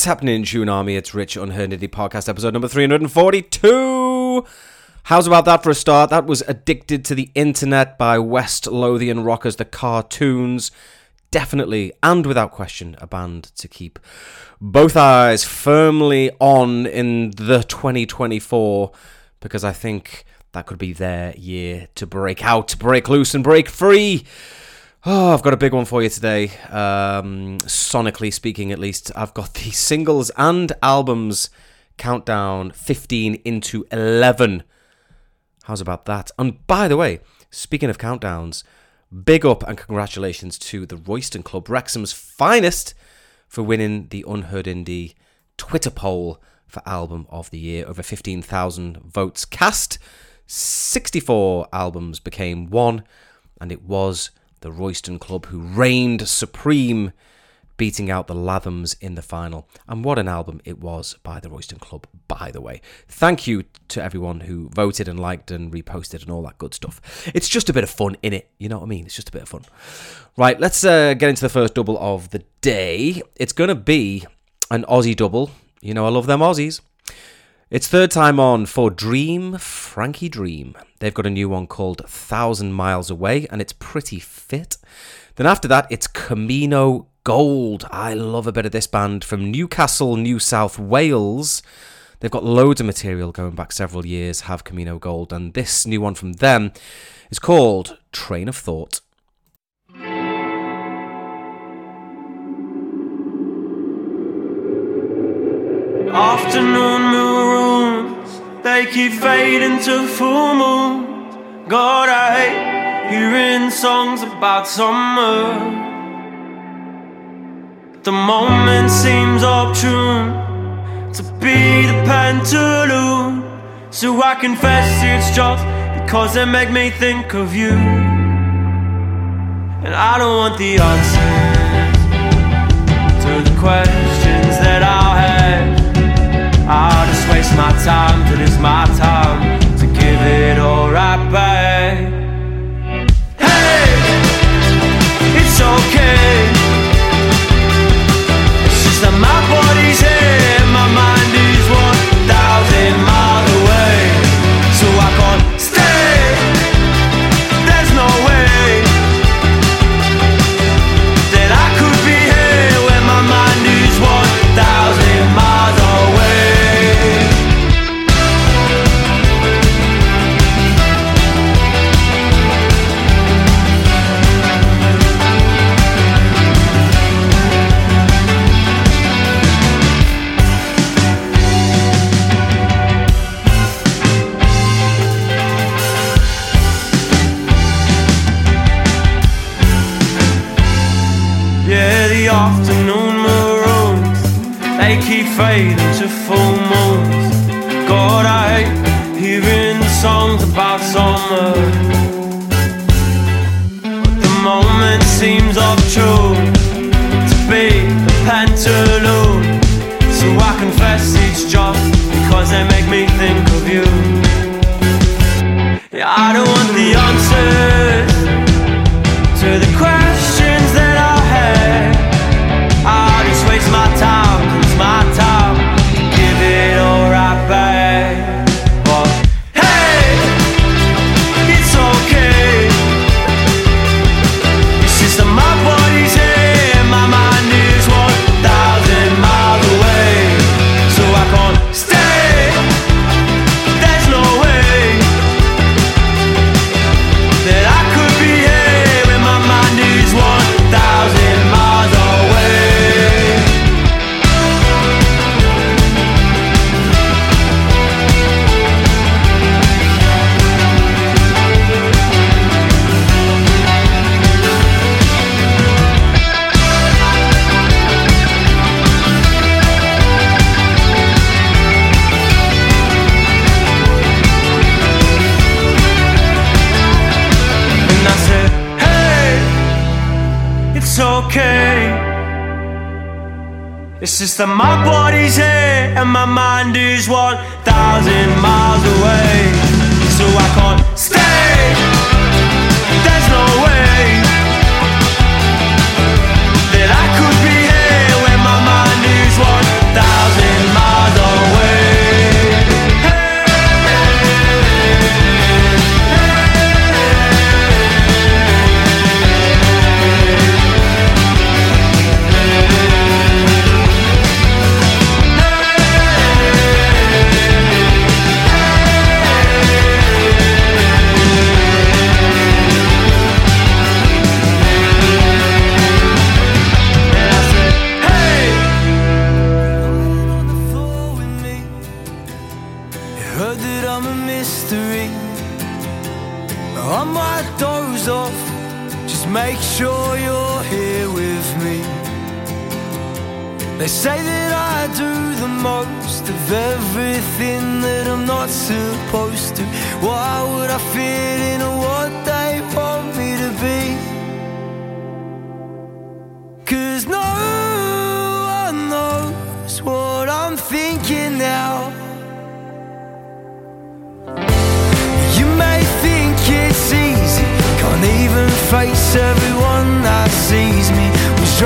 What's happening in Tune Army? It's Rich Unheard Indie Podcast, episode number 342. How's about that for a start? That was Addicted to the Internet by West Lothian Rockers, the Katuns. Definitely, and without question, a band to keep both eyes firmly on in the 2024 because I think that could be their year to break out, break loose, and break free. Oh, I've got a big one for you today. Um, sonically speaking, at least, I've got the singles and albums countdown 15 into 11. How's about that? And by the way, speaking of countdowns, big up and congratulations to the Royston Club, Wrexham's finest, for winning the Unheard Indie Twitter poll for Album of the Year. Over 15,000 votes cast. 64 albums became one, and it was the Royston Club who reigned supreme, beating out the Lathams in the final. And what an album it was by the Royston Club, by the way. Thank you to everyone who voted and liked and reposted and all that good stuff. It's just a bit of fun in it, you know what I mean? It's just a bit of fun. Right, let's uh, get into the first double of the day. It's going to be an Aussie double. You know, I love them Aussies. It's third time on for Dream, Frankie Dream. They've got a new one called Thousand Miles Away, and it's pretty fit. Then after that, it's Camino Gold. I love a bit of this band from Newcastle, New South Wales. They've got loads of material going back several years, have Camino Gold, and this new one from them is called Train of Thought. Afternoon keep fading to full moons. God, I hate hearing songs about summer. The moment seems opportune to be the pantaloon. So I confess it's just because they make me think of you. And I don't want the answers to the questions that I'll have. I'll waste my time till it's my time to give it all right back. Hey, it's okay. It's just that my body's here, fade into full moons. God, I hate hearing songs about summer. But the moment seems obtuse. So my body's here and my mind is 1,000 miles. I might doze off, just make sure you're here with me. They say that I do the most of everything that I'm not supposed to. Why would I fit in what they want me to be? face everyone that sees me. Was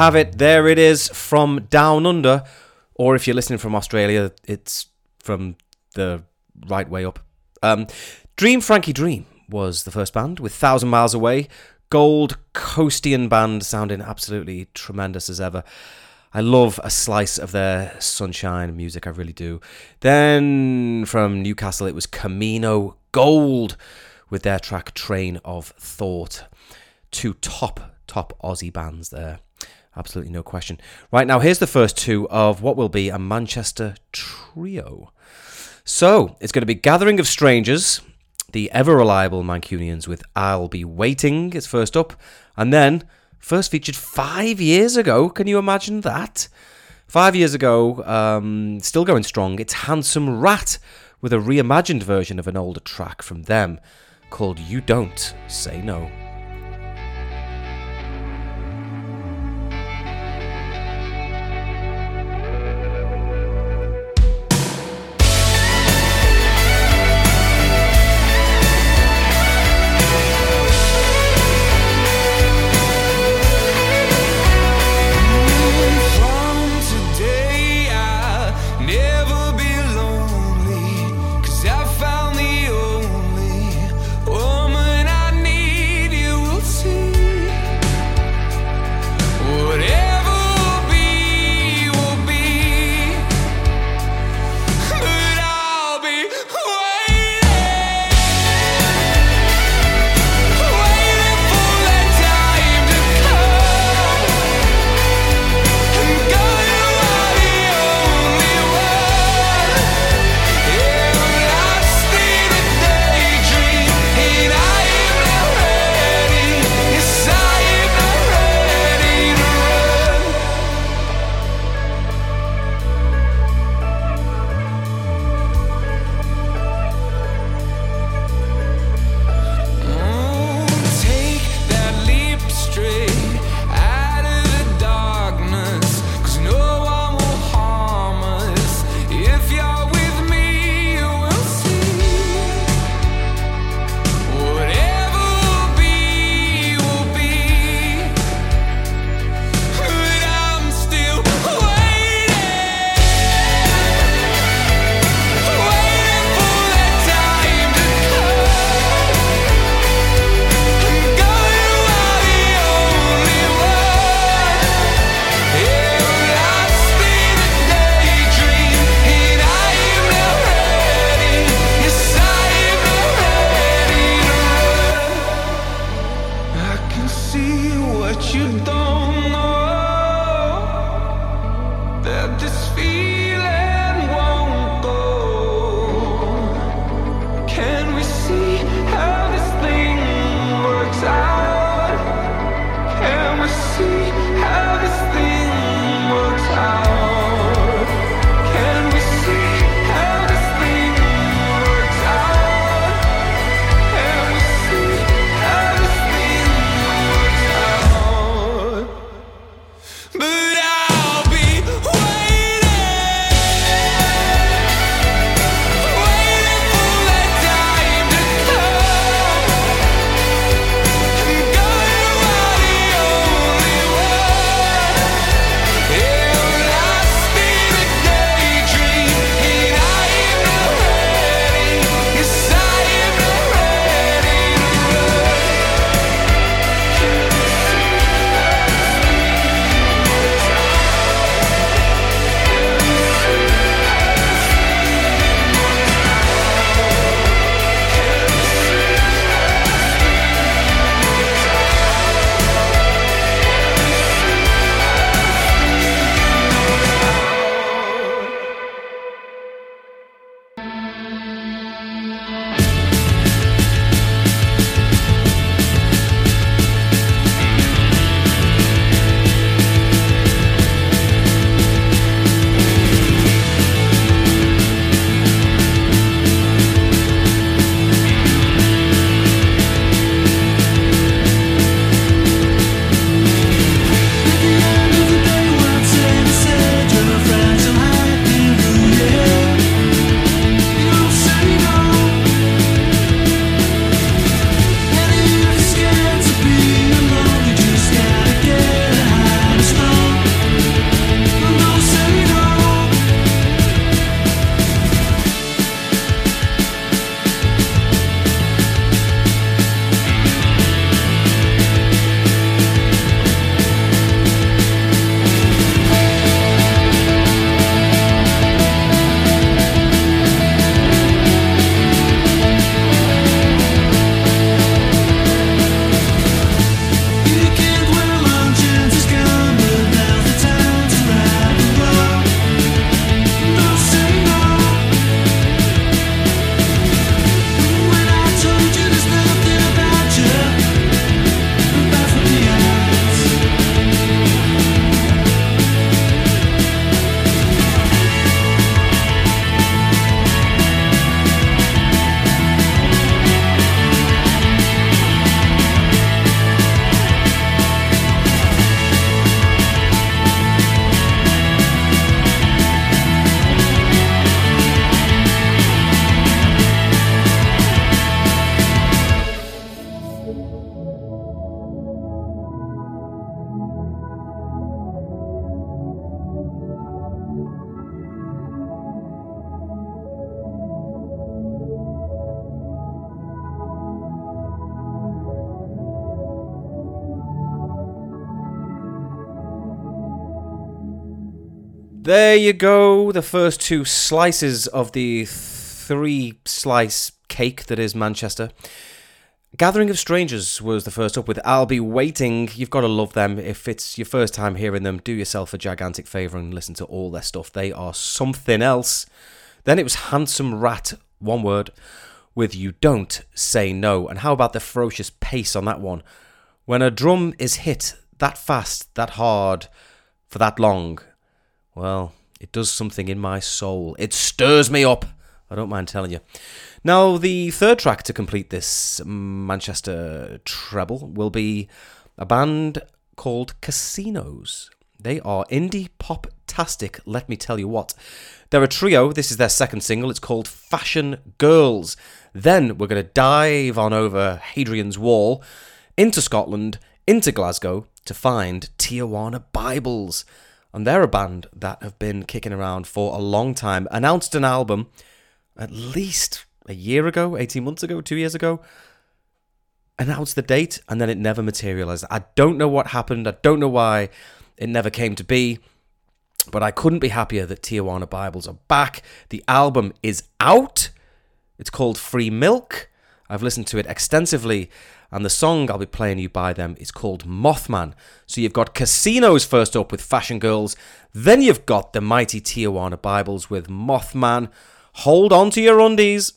have it. There it is from Down Under. Or if you're listening from Australia, it's from the right way up. Um, Dream Frankie Dream was the first band with Thousand Miles Away. Gold Coastian band sounding absolutely tremendous as ever. I love a slice of their sunshine music, I really do. Then from Newcastle, it was Camino Gold with their track Train of Thought. Two top, top Aussie bands there. Absolutely no question. Right now, here's the first two of what will be a Manchester trio. So, it's going to be Gathering of Strangers, the ever reliable Mancunians with I'll Be Waiting is first up, and then first featured five years ago. Can you imagine that? Five years ago, um, still going strong, it's Handsomerat with a reimagined version of an older track from them called You Don't Say No. There you go. The first two slices of the three slice cake that is Manchester. Gathering of Strangers was the first up with I'll Be Waiting. You've got to love them. If it's your first time hearing them, do yourself a gigantic favour and listen to all their stuff. They are something else. Then it was Handsomerat, one word, with You Don't Say No. And how about the ferocious pace on that one? When a drum is hit that fast, that hard, for that long, well, it does something in my soul. It stirs me up. I don't mind telling you. Now, the third track to complete this Manchester treble will be a band called Casinos. They are indie pop tastic, let me tell you what. They're a trio. This is their second single. It's called Fashion Girls. Then we're going to dive on over Hadrian's Wall into Scotland, into Glasgow to find Tijuana Bibles and they're a band that have been kicking around for a long time. Announced an album at least a year ago, 18 months ago, two years ago. Announced the date and then it never materialized. I don't know what happened. I don't know why it never came to be. But I couldn't be happier that Tijuana Bibles are back. The album is out. It's called Free Milk. I've listened to it extensively and the song I'll be playing you by them is called Mothman. So you've got Casinos first up with Fashion Girls, then you've got the mighty Tijuana Bibles with Mothman. Hold on to your undies.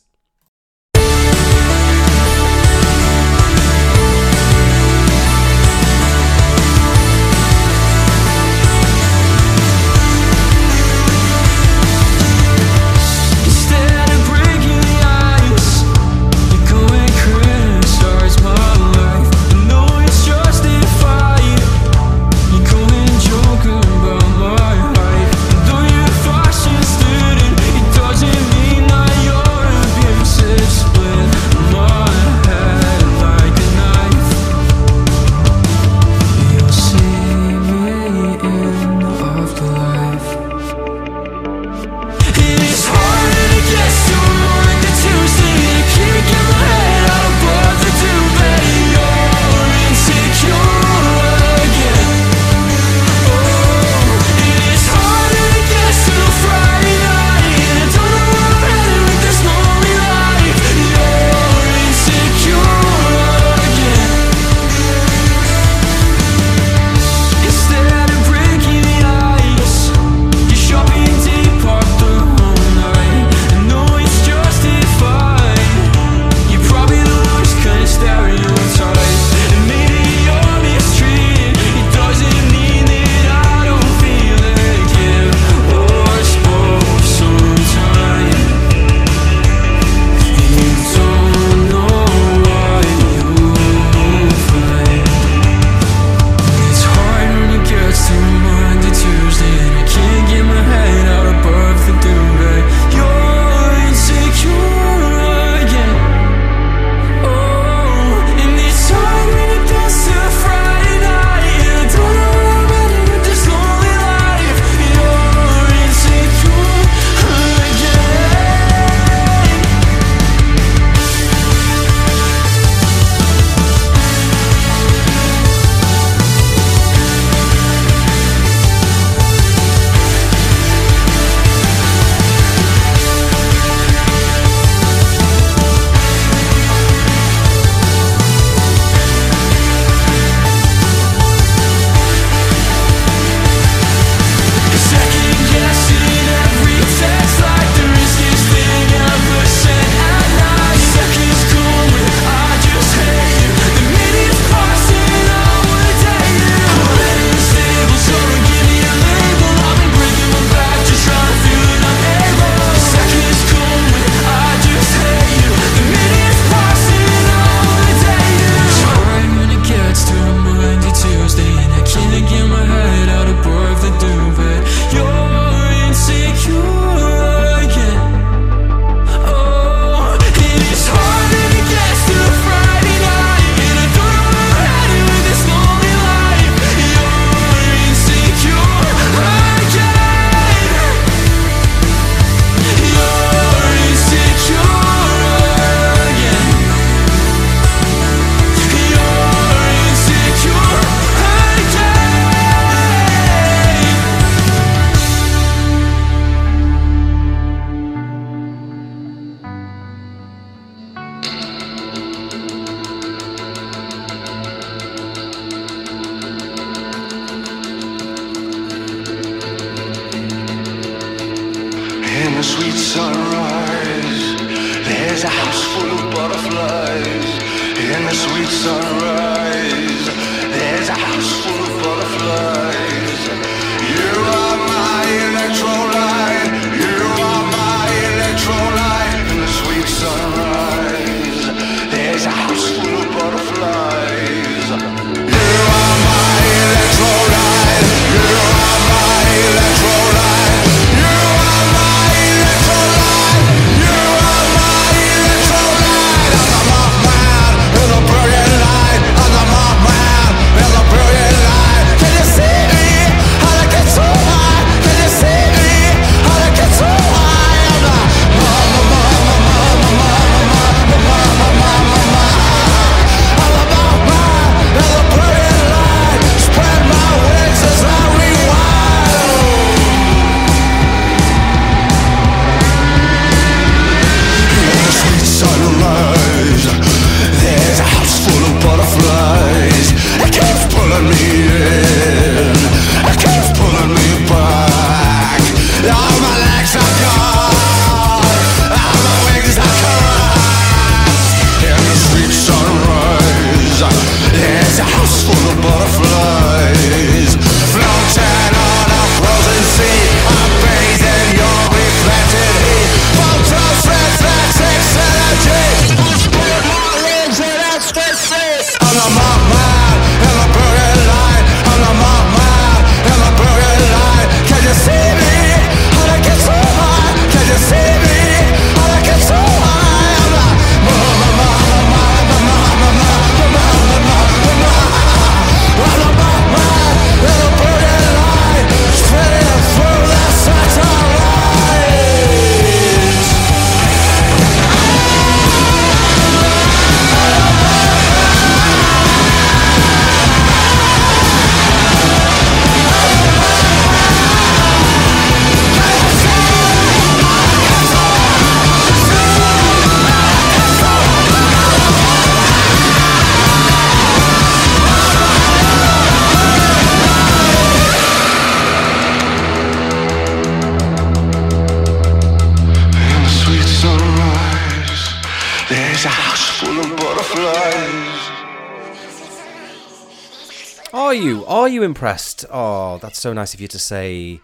So nice of you to say,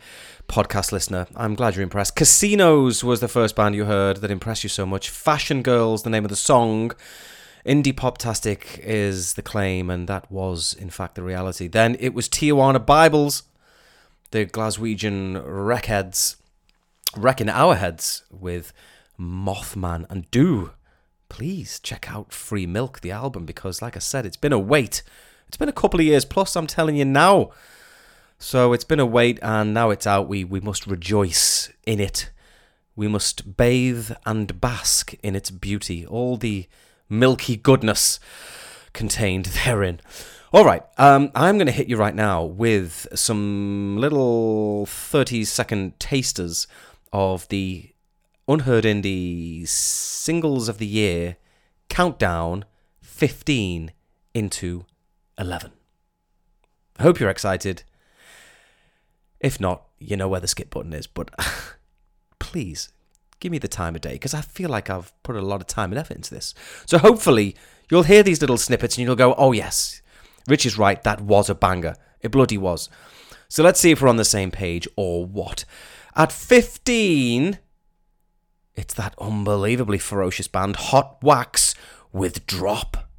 podcast listener. I'm glad you're impressed. Casinos was the first band you heard that impressed you so much. Fashion Girls, the name of the song. Indie Poptastic is the claim, and that was, in fact, the reality. Then it was Tijuana Bibles, the Glaswegian wreckheads, wrecking our heads with Mothman. And do please check out Free Milk, the album, because, like I said, it's been a wait. It's been a couple of years plus, I'm telling you now. So it's been a wait, and now it's out. We, we must rejoice in it. We must bathe and bask in its beauty, all the milky goodness contained therein. All right, um, I'm going to hit you right now with some little 30 second tasters of the Unheard Indie Singles of the Year countdown 15 into 11. I hope you're excited. If not, you know where the skip button is, but please give me the time of day because I feel like I've put a lot of time and effort into this. So hopefully you'll hear these little snippets and you'll go, oh yes, Rich is right, that was a banger. It bloody was. So let's see if we're on the same page or what. At 15, it's that unbelievably ferocious band Hot Wax with Drop.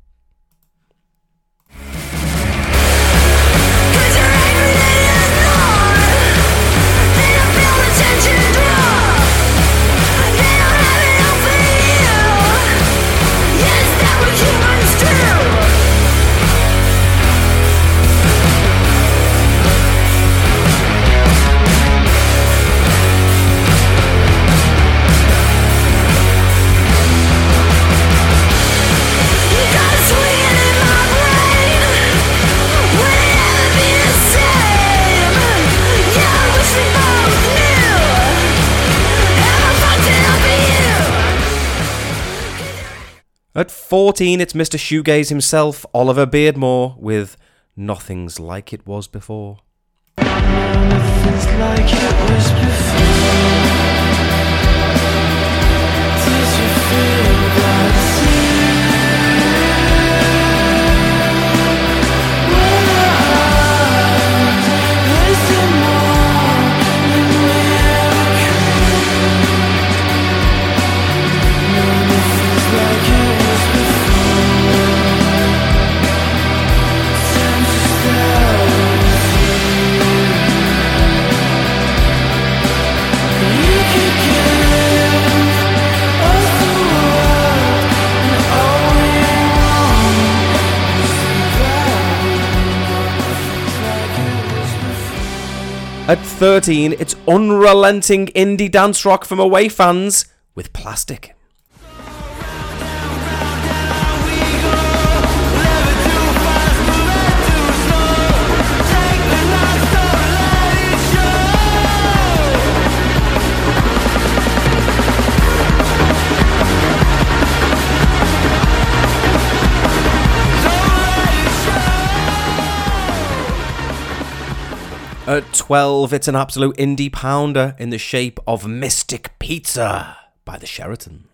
At 14, it's Mr. Shoegaze himself, Oliver Beardmore, with Nothing's Like It Was Before. 13, it's unrelenting indie dance rock from away fans with plastic. At 12, it's an absolute indie pounder in the shape of Mystic Pizza by the Sheratons.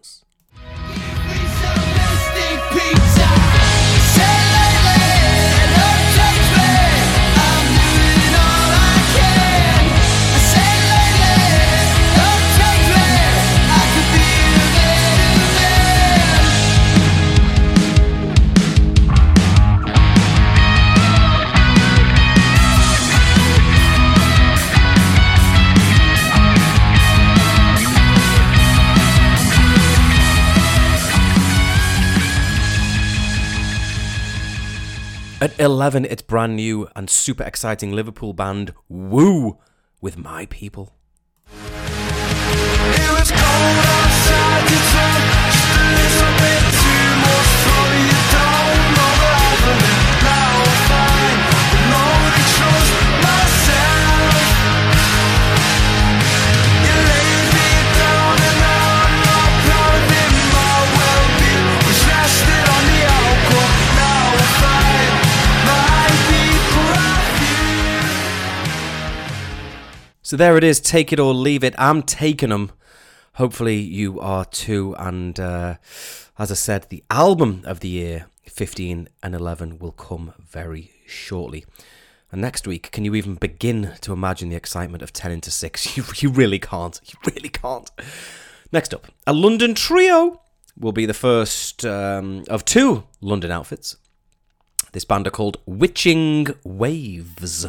At 11, it's brand new and super exciting Liverpool band Woo with My People. So there it is, take it or leave it. I'm taking them. Hopefully you are too. And uh, as I said, the album of the year, 15 and 11, will come very shortly. And next week, can you even begin to imagine the excitement of 10 into 6? You, you really can't. You really can't. Next up, a London trio will be the first um, of two London outfits. This band are called Witching Waves.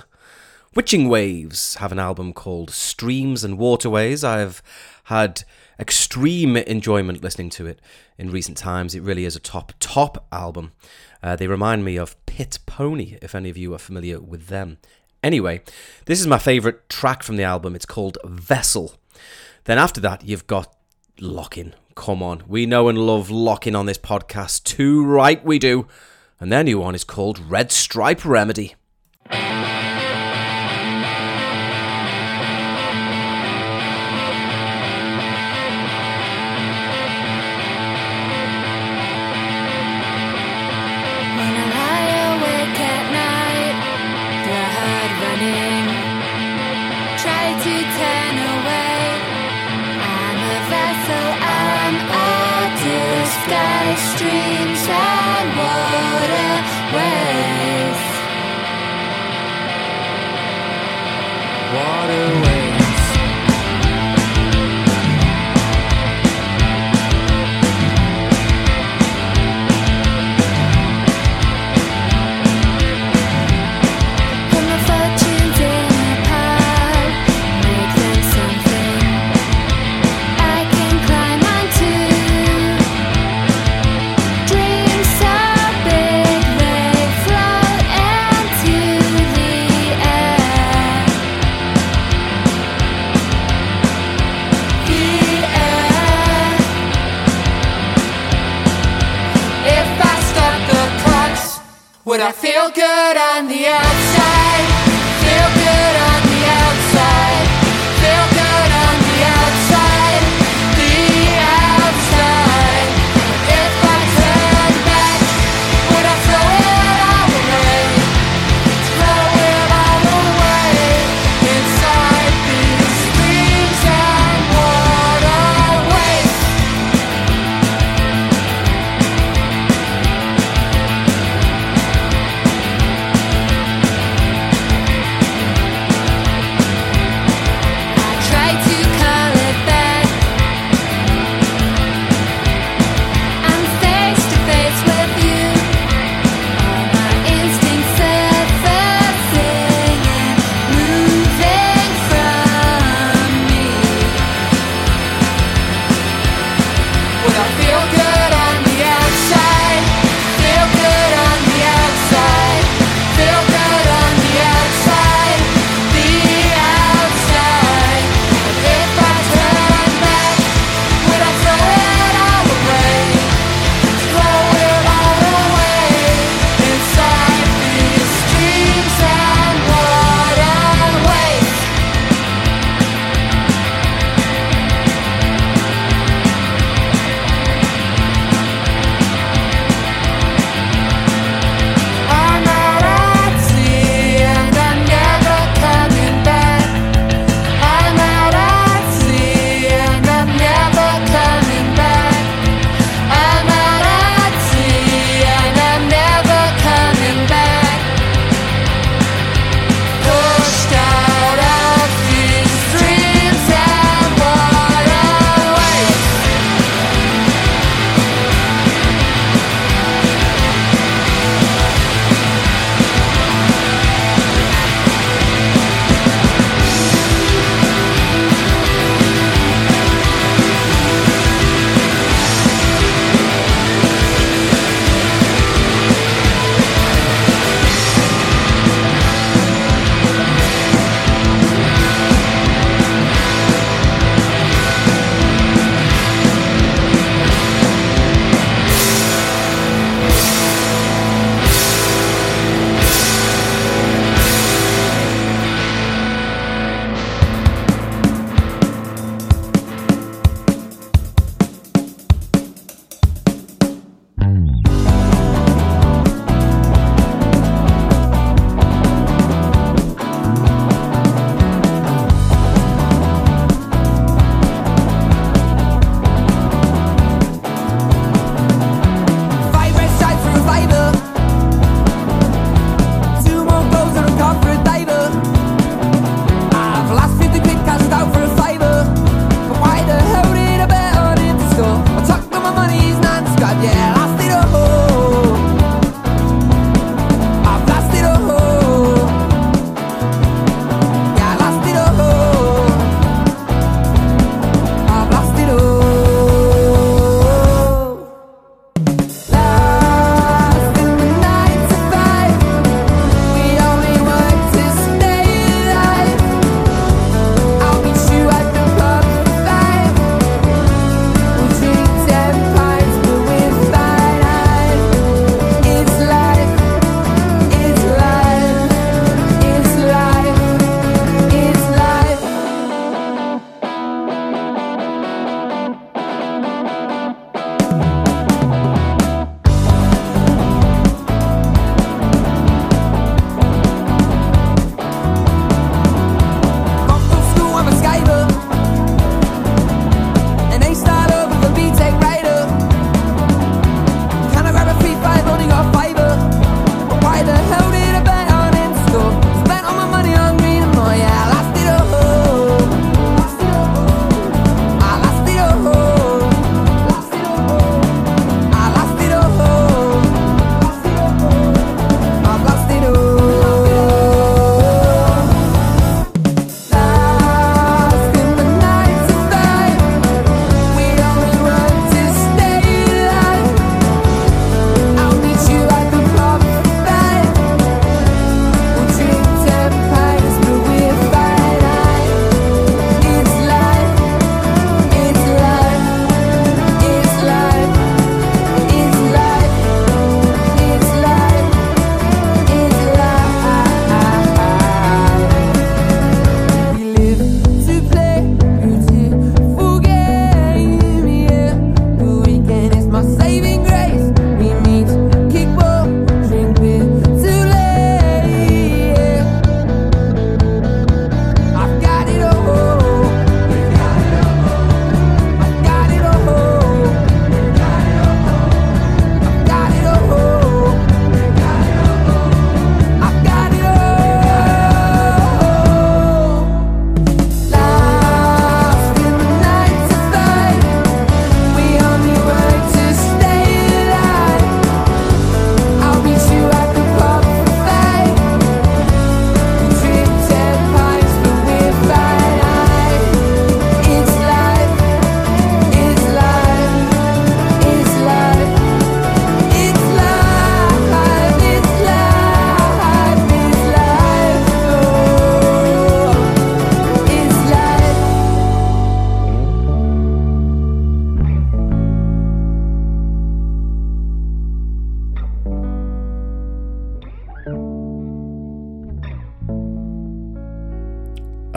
Witching Waves have an album called Streams and Waterways. I've had extreme enjoyment listening to it in recent times. It really is a top, top album. Uh, they remind me of Pit Pony, if any of you are familiar with them. Anyway, this is my favourite track from the album. It's called Vessel. Then after that, you've got Lock-In. Come on. We know and love Lock-In on this podcast. Too right we do. And their new one is called Red Stripe Remedy.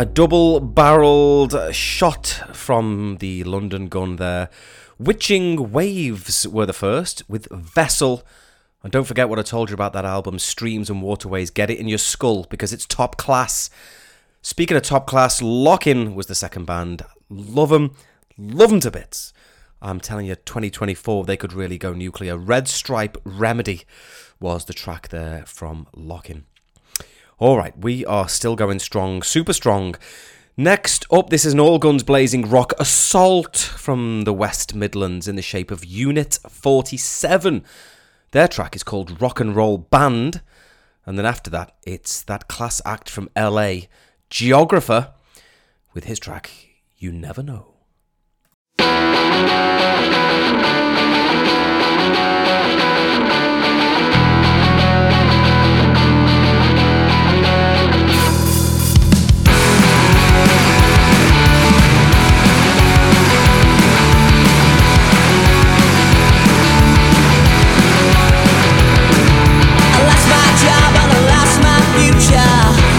A double barreled shot from the London gun there. Witching Waves were the first with Vessel. And don't forget what I told you about that album, Streams and Waterways. Get it in your skull because it's top class. Speaking of top class, Lock-In was the second band. Love them. Love them to bits. I'm telling you, 2024, they could really go nuclear. Red Stripe Remedy was the track there from Lock-In. All right, we are still going strong, super strong. Next up, this is an all guns blazing rock assault from the West Midlands in the shape of Unit 47. Their track is called Rock and Roll Band. And then after that, it's that class act from LA, Geographer, with his track You Never Know. future.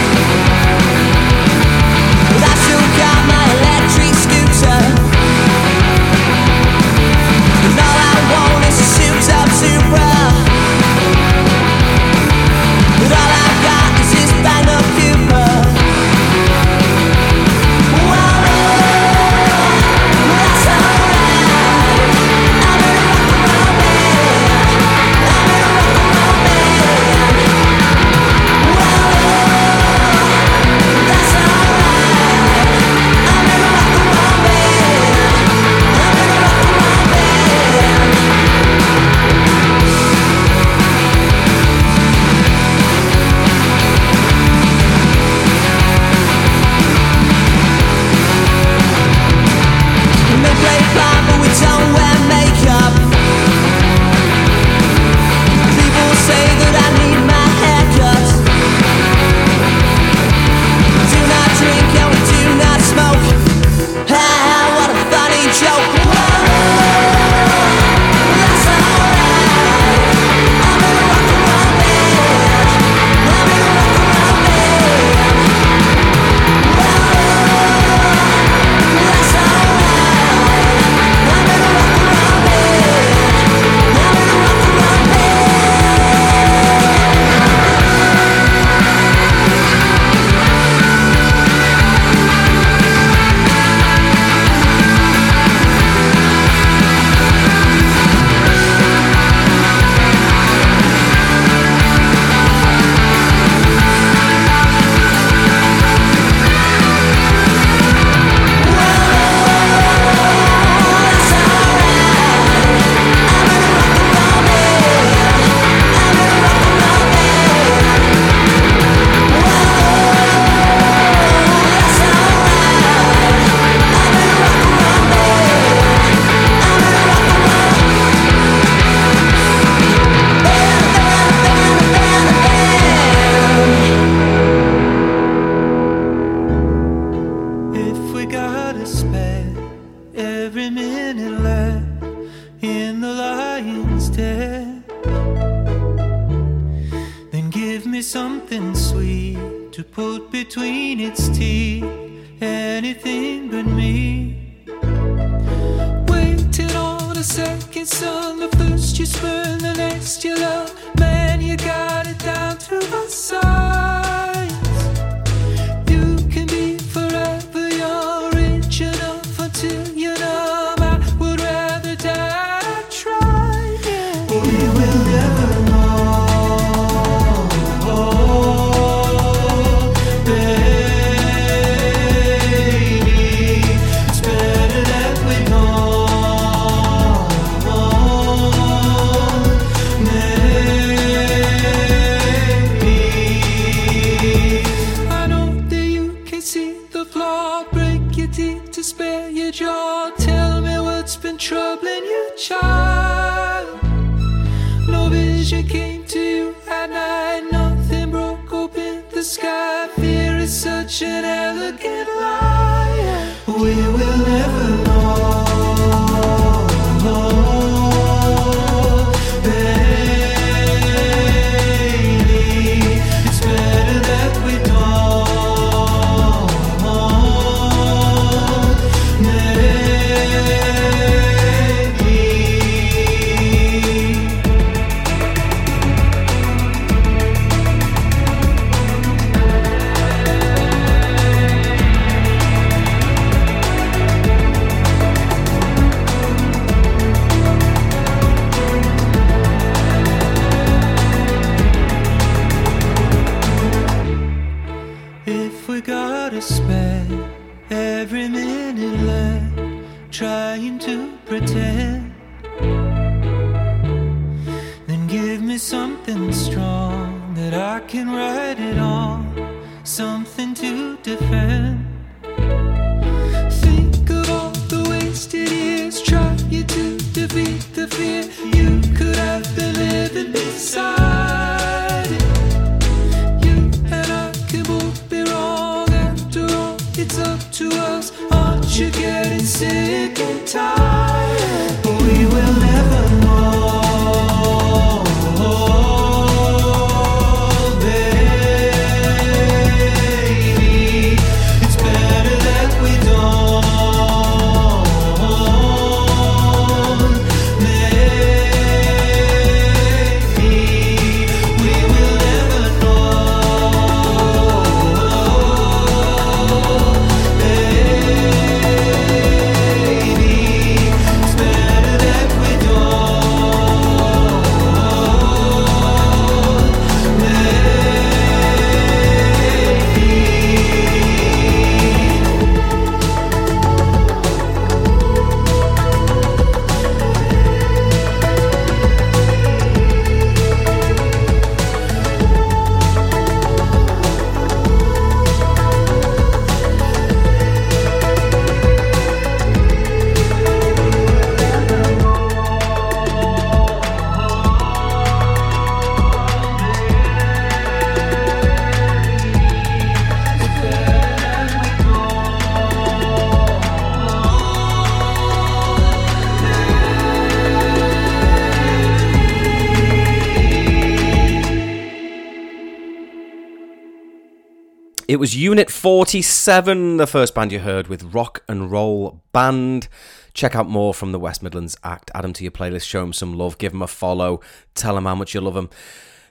It was Unit 47, the first band you heard with Rock and Roll Band. Check out more from the West Midlands Act. Add them to your playlist, show them some love, give them a follow, tell them how much you love them.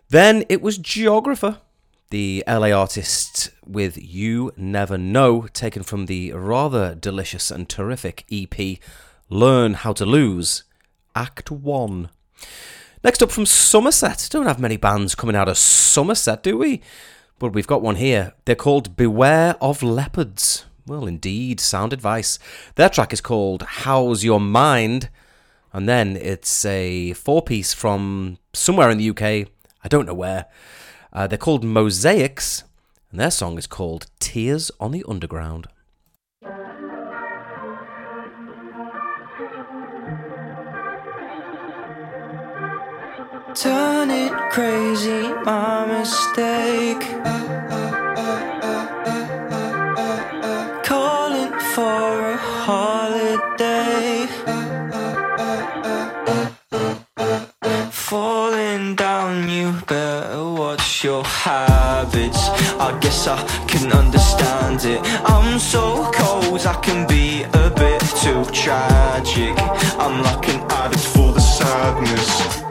Then it was Geographer, the LA artist with You Never Know, taken from the rather delicious and terrific EP Learn How to Lose, Act 1. Next up from Somerset. Don't have many bands coming out of Somerset, do we? But we've got one here. They're called Beware of Leopards. Well, indeed, sound advice. Their track is called How's Your Mind? And then it's a four piece from somewhere in the UK. I don't know where. Uh, they're called Mosaics, and their song is called Tears on the Underground. Turn it crazy, my mistake. Calling for a holiday. Falling down, you better watch your habits. I guess I can understand it. I'm so cold, I can be a bit too tragic. I'm like an addict for the sadness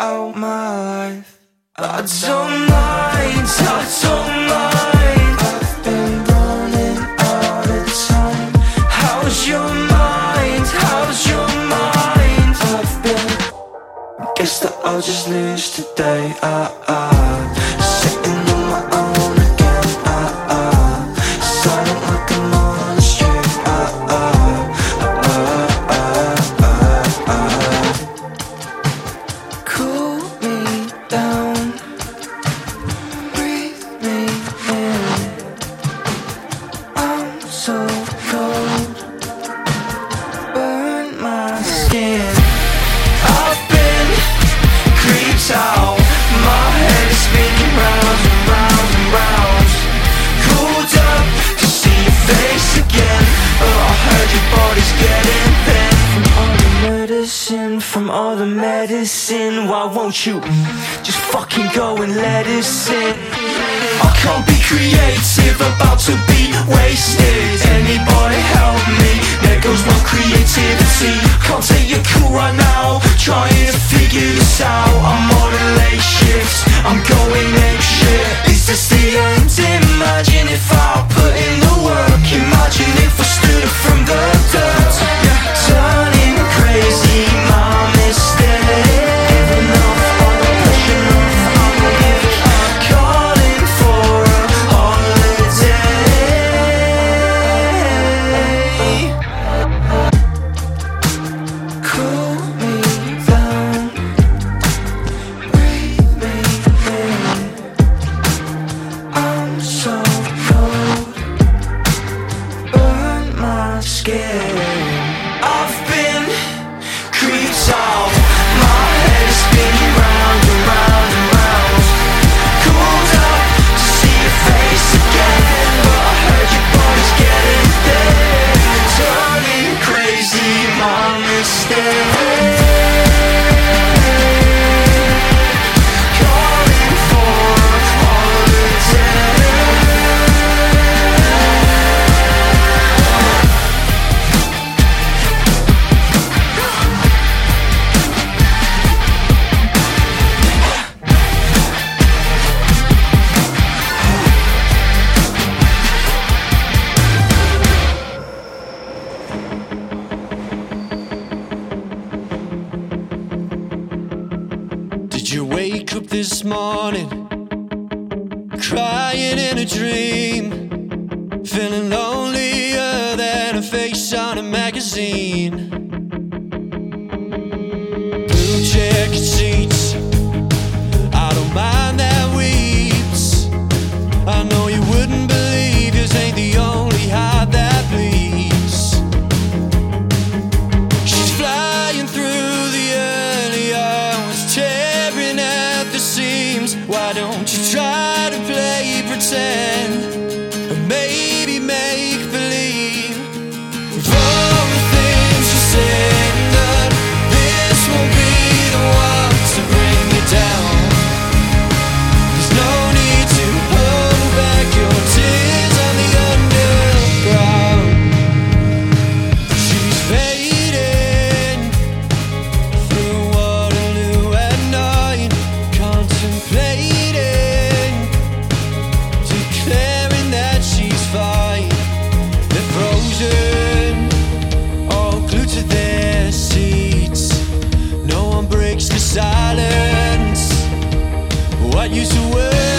out, my I life. I don't mind, I don't mind. I've been running out of time. How's your mind? How's your mind? I've been. Guess that I'll just lose today. Ah, ah. won't you? Just fucking go and let it sit. I can't be creative, about to be wasted. Anybody help me? There goes my creativity. Can't take your cool right now, trying to figure this out. I'm on a late shift, I'm going apeshit. Is this the end? Imagine if I put in the work. Imagine if I stood up from the dirt. Yeah, turning crazy. silence. What use of words?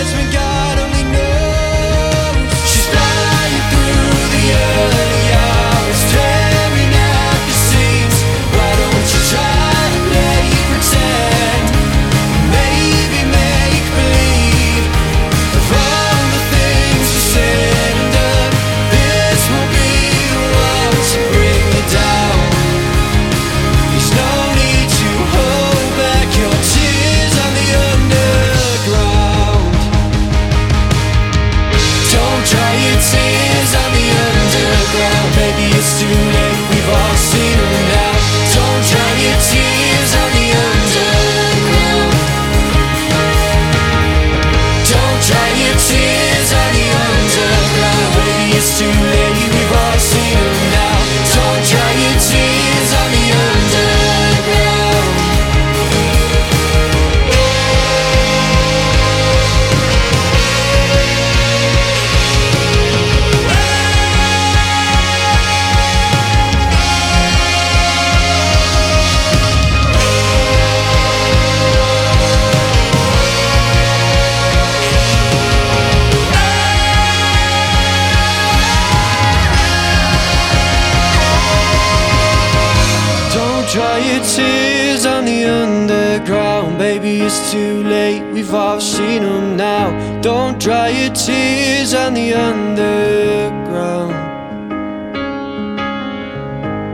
Dry your tears on the underground.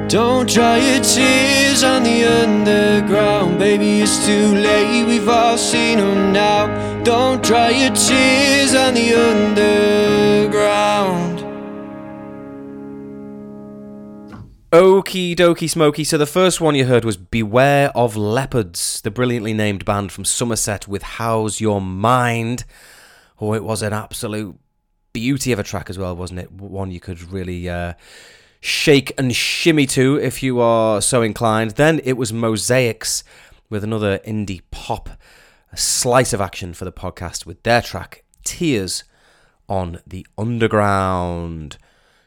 Don't dry your tears on the underground. Baby, it's too late, we've all seen them now. Don't dry your tears on the underground. Okie dokie smoky. So the first one you heard was Beware of Leopards, the brilliantly named band from Somerset with How's Your Mind. Oh, it was an absolute beauty of a track as well, wasn't it? One you could really uh, shake and shimmy to if you are so inclined. Then it was Mosaics with another indie pop slice of action for the podcast with their track Tears on the Underground.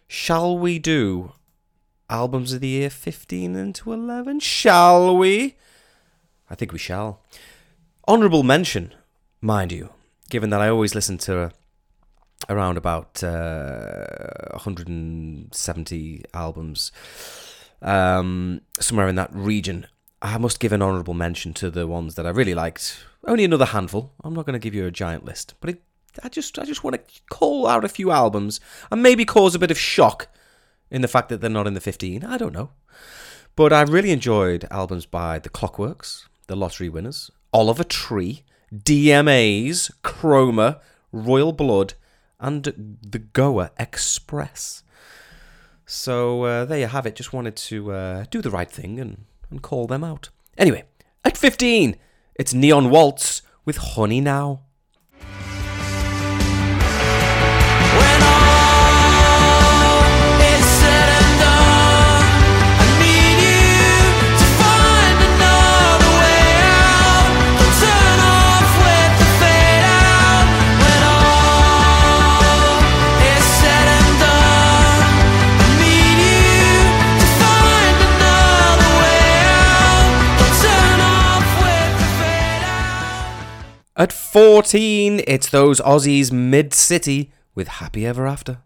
Shall we do albums of the year 15 into 11? Shall we? I think we shall. Honourable mention, mind you, given that I always listen to around about uh, 170 albums, um, somewhere in that region. I must give an honourable mention to the ones that I really liked. Only another handful. I'm not going to give you a giant list, but it, I just I just want to call out a few albums and maybe cause a bit of shock in the fact that they're not in the 15. I don't know. But I really enjoyed albums by The Clockworks, The Lottery Winners, Oliver Tree, DMAs, Chroma, Royal Blood, and The Goa Express. So uh, there you have it. Just wanted to uh, do the right thing and, and call them out. Anyway, at 15, it's Neon Waltz with Honey Now. At 14, it's those Aussies Mid City with Happy Ever After.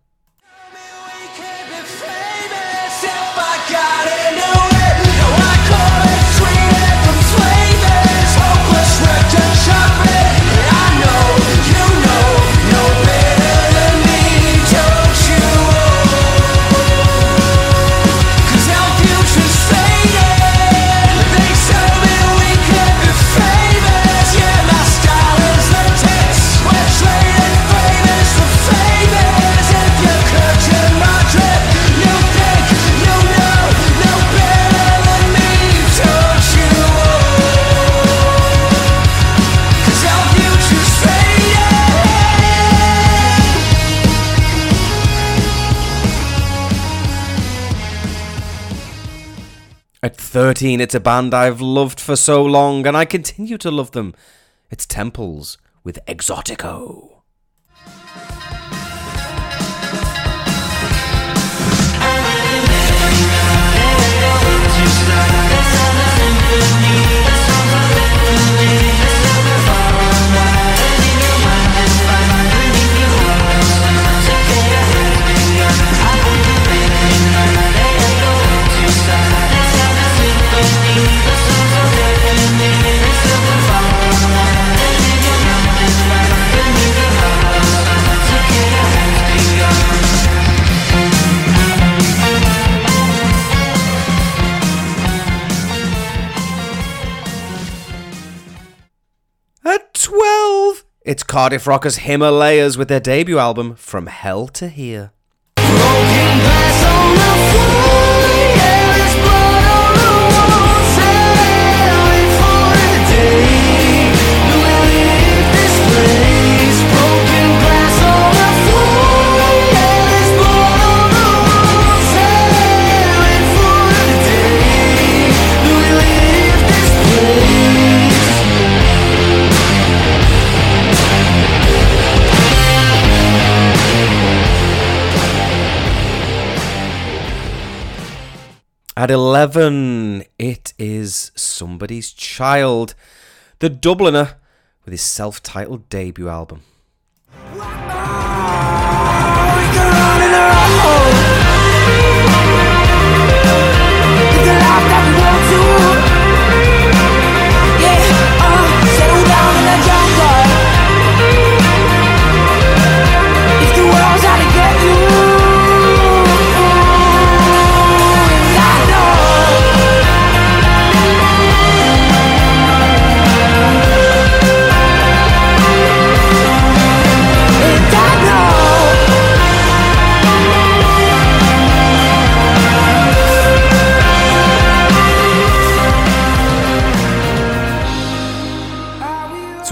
13, it's a band I've loved for so long, and I continue to love them. It's Temples with Exotico. 12, it's Cardiff Rockers Himalayas with their debut album, From Hell to Here. At 11, it is Somebody's Child, the Dubliner, with his self titled debut album.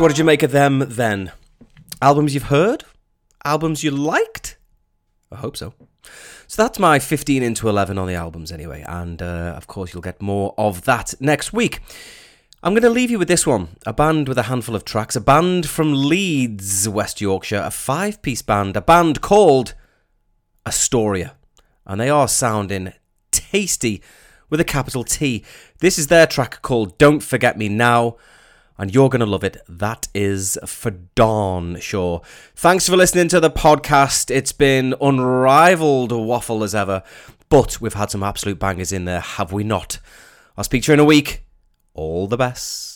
What did you make of them then? Albums you've heard? albums you liked? I hope so. So that's my 15 into 11 on the albums anyway, and uh, of course you'll get more of that next week. I'm going to leave you with this one a band with a handful of tracks, a band from Leeds, West Yorkshire, a five piece band, a band called Astoria. And they are sounding tasty with a capital T. This is their track called Don't Forget Me Now, and you're going to love it. That is for Dawn sure. Thanks for listening to the podcast. It's been unrivaled waffle as ever, but we've had some absolute bangers in there, have we not? I'll speak to you in a week. All the best.